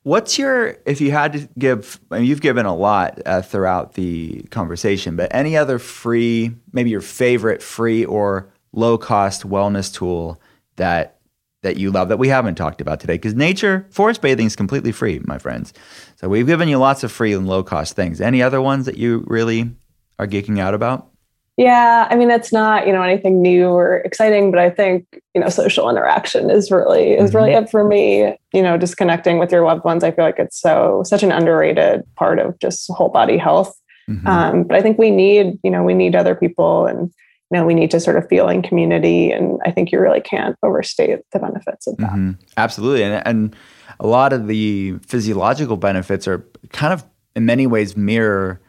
What's your, if you had to give, I mean, you've given a lot uh, throughout the conversation, but any other free, maybe your favorite free or low cost wellness tool that that you love that we haven't talked about today? Because nature, forest bathing is completely free, my friends. So we've given you lots of free and low cost things. Any other ones that you really are geeking out about? Yeah, I mean, it's not you know anything new or exciting, but I think you know social interaction is really is really it for me. You know, just connecting with your loved ones. I feel like it's so such an underrated part of just whole body health. Mhm. Um, but I think we need you know we need other people, and you know we need to sort of feel in community. And I think you really can't overstate the benefits of that. Mhm. Absolutely. And, and a lot of the physiological benefits are kind of, in many ways, mirror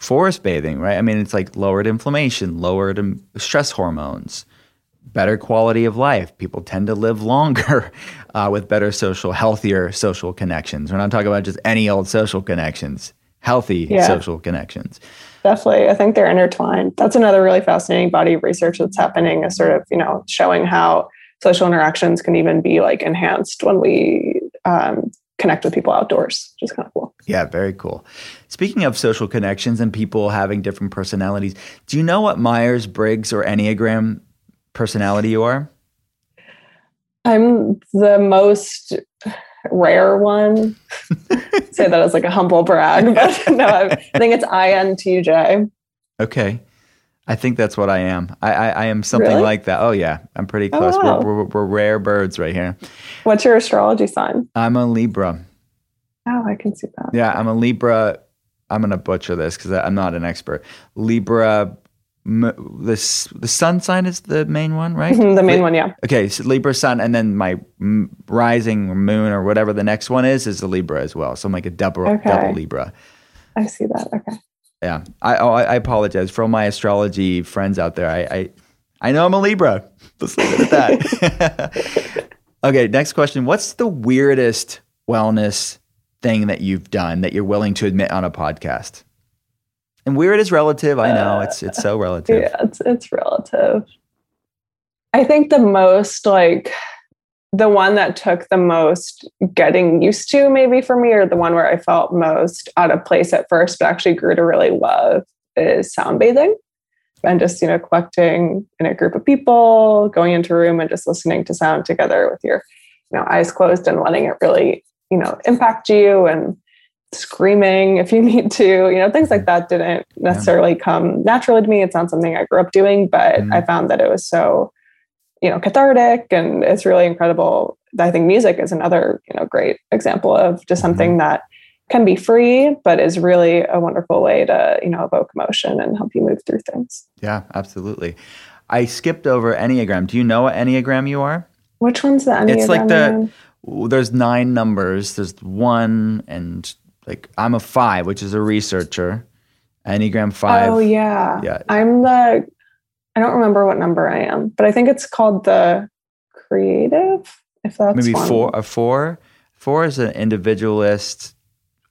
forest bathing, right? I mean, it's like lowered inflammation, lowered stress hormones, better quality of life. People tend to live longer uh, with better social, healthier social connections. We're not talking about just any old social connections, healthy Yeah. social connections. Definitely. I think they're intertwined. That's another really fascinating body of research that's happening is sort of, you know, showing how social interactions can even be like enhanced when we um, connect with people outdoors, which is kind of cool. Yeah, very cool. Speaking of social connections and people having different personalities, do you know what Myers Briggs or Enneagram personality you are? I'm the most rare one. Say that as like a humble brag, but no, I I think it's INTJ. Okay. I think that's what I am. I, I, I am something Really? like that. Oh, yeah. I'm pretty Oh, close. wow. We're, we're, we're rare birds right here. What's your astrology sign? I'm a Libra. Oh, I can see that. Yeah, I'm a Libra. I'm going to butcher this because I'm not an expert. Libra, m- the, the sun sign is the main one, right? The main Li- one, yeah. Okay, so Libra sun, and then my m- rising moon or whatever the next one is is the Libra as well. So I'm like a double Okay. double Libra. I see that. Okay. Yeah, I oh, I I apologize for all my astrology friends out there. I I, I know I'm a Libra. Let's leave it at that. okay, next question. What's the weirdest wellness thing that you've done that you're willing to admit on a podcast? And weird is relative. I know it's it's so uh, relative. Yeah, it's it's relative. I think the most like the one that took the most getting used to maybe for me or the one where I felt most out of place at first but actually grew to really love is sound bathing. And just, you know, collecting in a group of people, going into a room and just listening to sound together with your, you know, eyes closed and letting it really, you know, impact you and screaming if you need to, you know, things like that didn't necessarily come naturally to me. It's not something I grew up doing, but Mhm. I found that it was so, you know, cathartic and it's really incredible. I think music is another, you know, great example of just something that can be free, but is really a wonderful way to, you know, evoke emotion and help you move through things. Yeah, absolutely. I skipped over Enneagram. Do you know what Enneagram you are? Which one's the Enneagram? It's like the there's nine numbers. There's one and like I'm a five, which is a researcher. Enneagram five. Oh yeah. Yeah. I'm the I don't remember what number I am, but I think it's called the creative. If that's Maybe one. four. A four. Four is an individualist.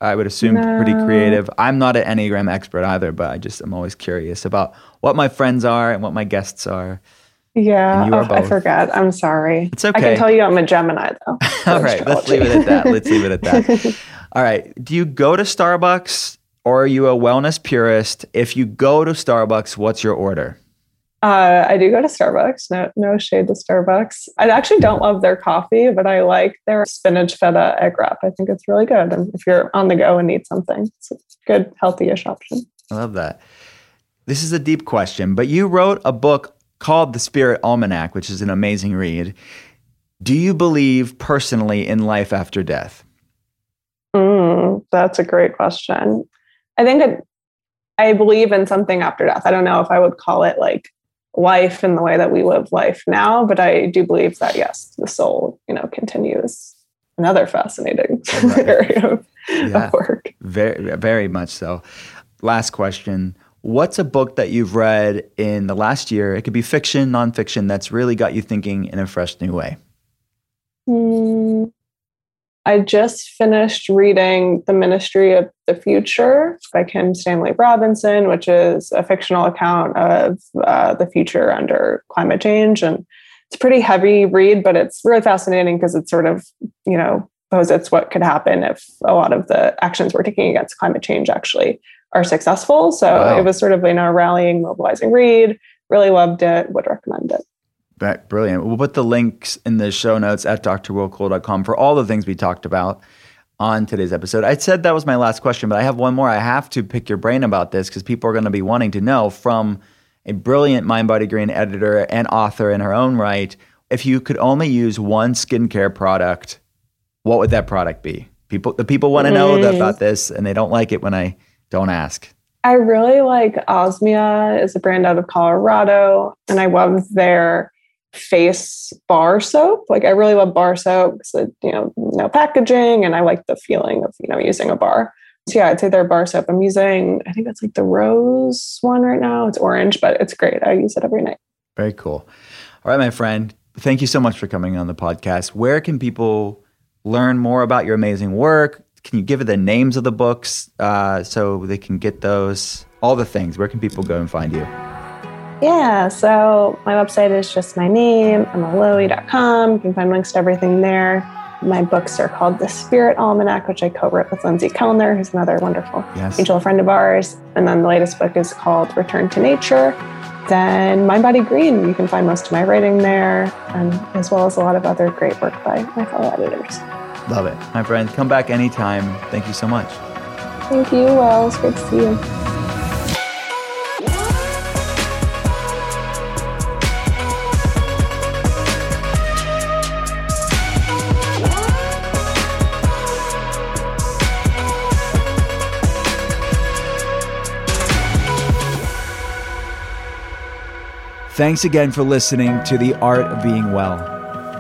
I would assume pretty creative. I'm not an Enneagram expert either, but I just am always curious about what my friends are and what my guests are. Yeah, oh, I forgot. I'm sorry. It's okay. I can tell you I'm a Gemini though. All right, let's leave it at that. Let's leave it at that. All right. Do you go to Starbucks or are you a wellness purist? If you go to Starbucks, what's your order? Uh, I do go to Starbucks. No, no shade to Starbucks. I actually don't love their coffee, but I like their spinach feta egg wrap. I think it's really good. And if you're on the go and need something, it's a good, healthy-ish option. I love that. This is a deep question, but you wrote a book called The Spirit Almanac, which is an amazing read. Do you believe personally in life after death? Mm, that's a great question. I think it, I believe in something after death. I don't know if I would call it like life in the way that we live life now, but I do believe that yes, the soul, you know, continues. Another fascinating Right. area of, Yeah. of work. Very, very much so. Last question. What's a book that you've read in the last year? It could be fiction, nonfiction, that's really got you thinking in a fresh new way. Hmm. I just finished reading The Ministry of the Future by Kim Stanley Robinson, which is a fictional account of uh, the future under climate change. And it's a pretty heavy read, but it's really fascinating because it's sort of, you know, posits what could happen if a lot of the actions we're taking against climate change actually are successful. So Wow. it was sort of, you know, rallying, mobilizing read. Really loved it, would recommend it. That- Brilliant. We'll put the links in the show notes at drwillcole.com for all the things we talked about on today's episode. I said that was my last question, but I have one more. I have to pick your brain about this because people are going to be wanting to know from a brilliant Mind Body Green editor and author in her own right. If you could only use one skincare product, what would that product be? People, the people want to know Mm. about this, and they don't like it when I don't ask. I really like Osmia is a brand out of Colorado, and I love their face bar soap. Like I really love bar soap because it, you know no packaging, and I like the feeling of you know using a bar. So yeah, I'd say their bar soap. I'm using I think that's like the rose one right now. It's orange, but it's great. I use it every night. Very cool. All right, my friend. Thank you so much for coming on the podcast. Where can people learn more about your amazing work? Can you give it the names of the books uh, so they can get those? All the things. Where can people go and find you? Yeah, so my website is just my name, emmaloewe.com. You can find links to everything there. My books are called The Spirit Almanac, which I co wrote with Lindsay Kellner, who's another wonderful Yes. mutual friend of ours. And then the latest book is called Return to Nature. Then Mind Body Green, you can find most of my writing there, and as well as a lot of other great work by my fellow editors. Love it. My friend, come back anytime. Thank you so much. Thank you. Well, it's great to see you. Thanks again for listening to The Art of Being Well.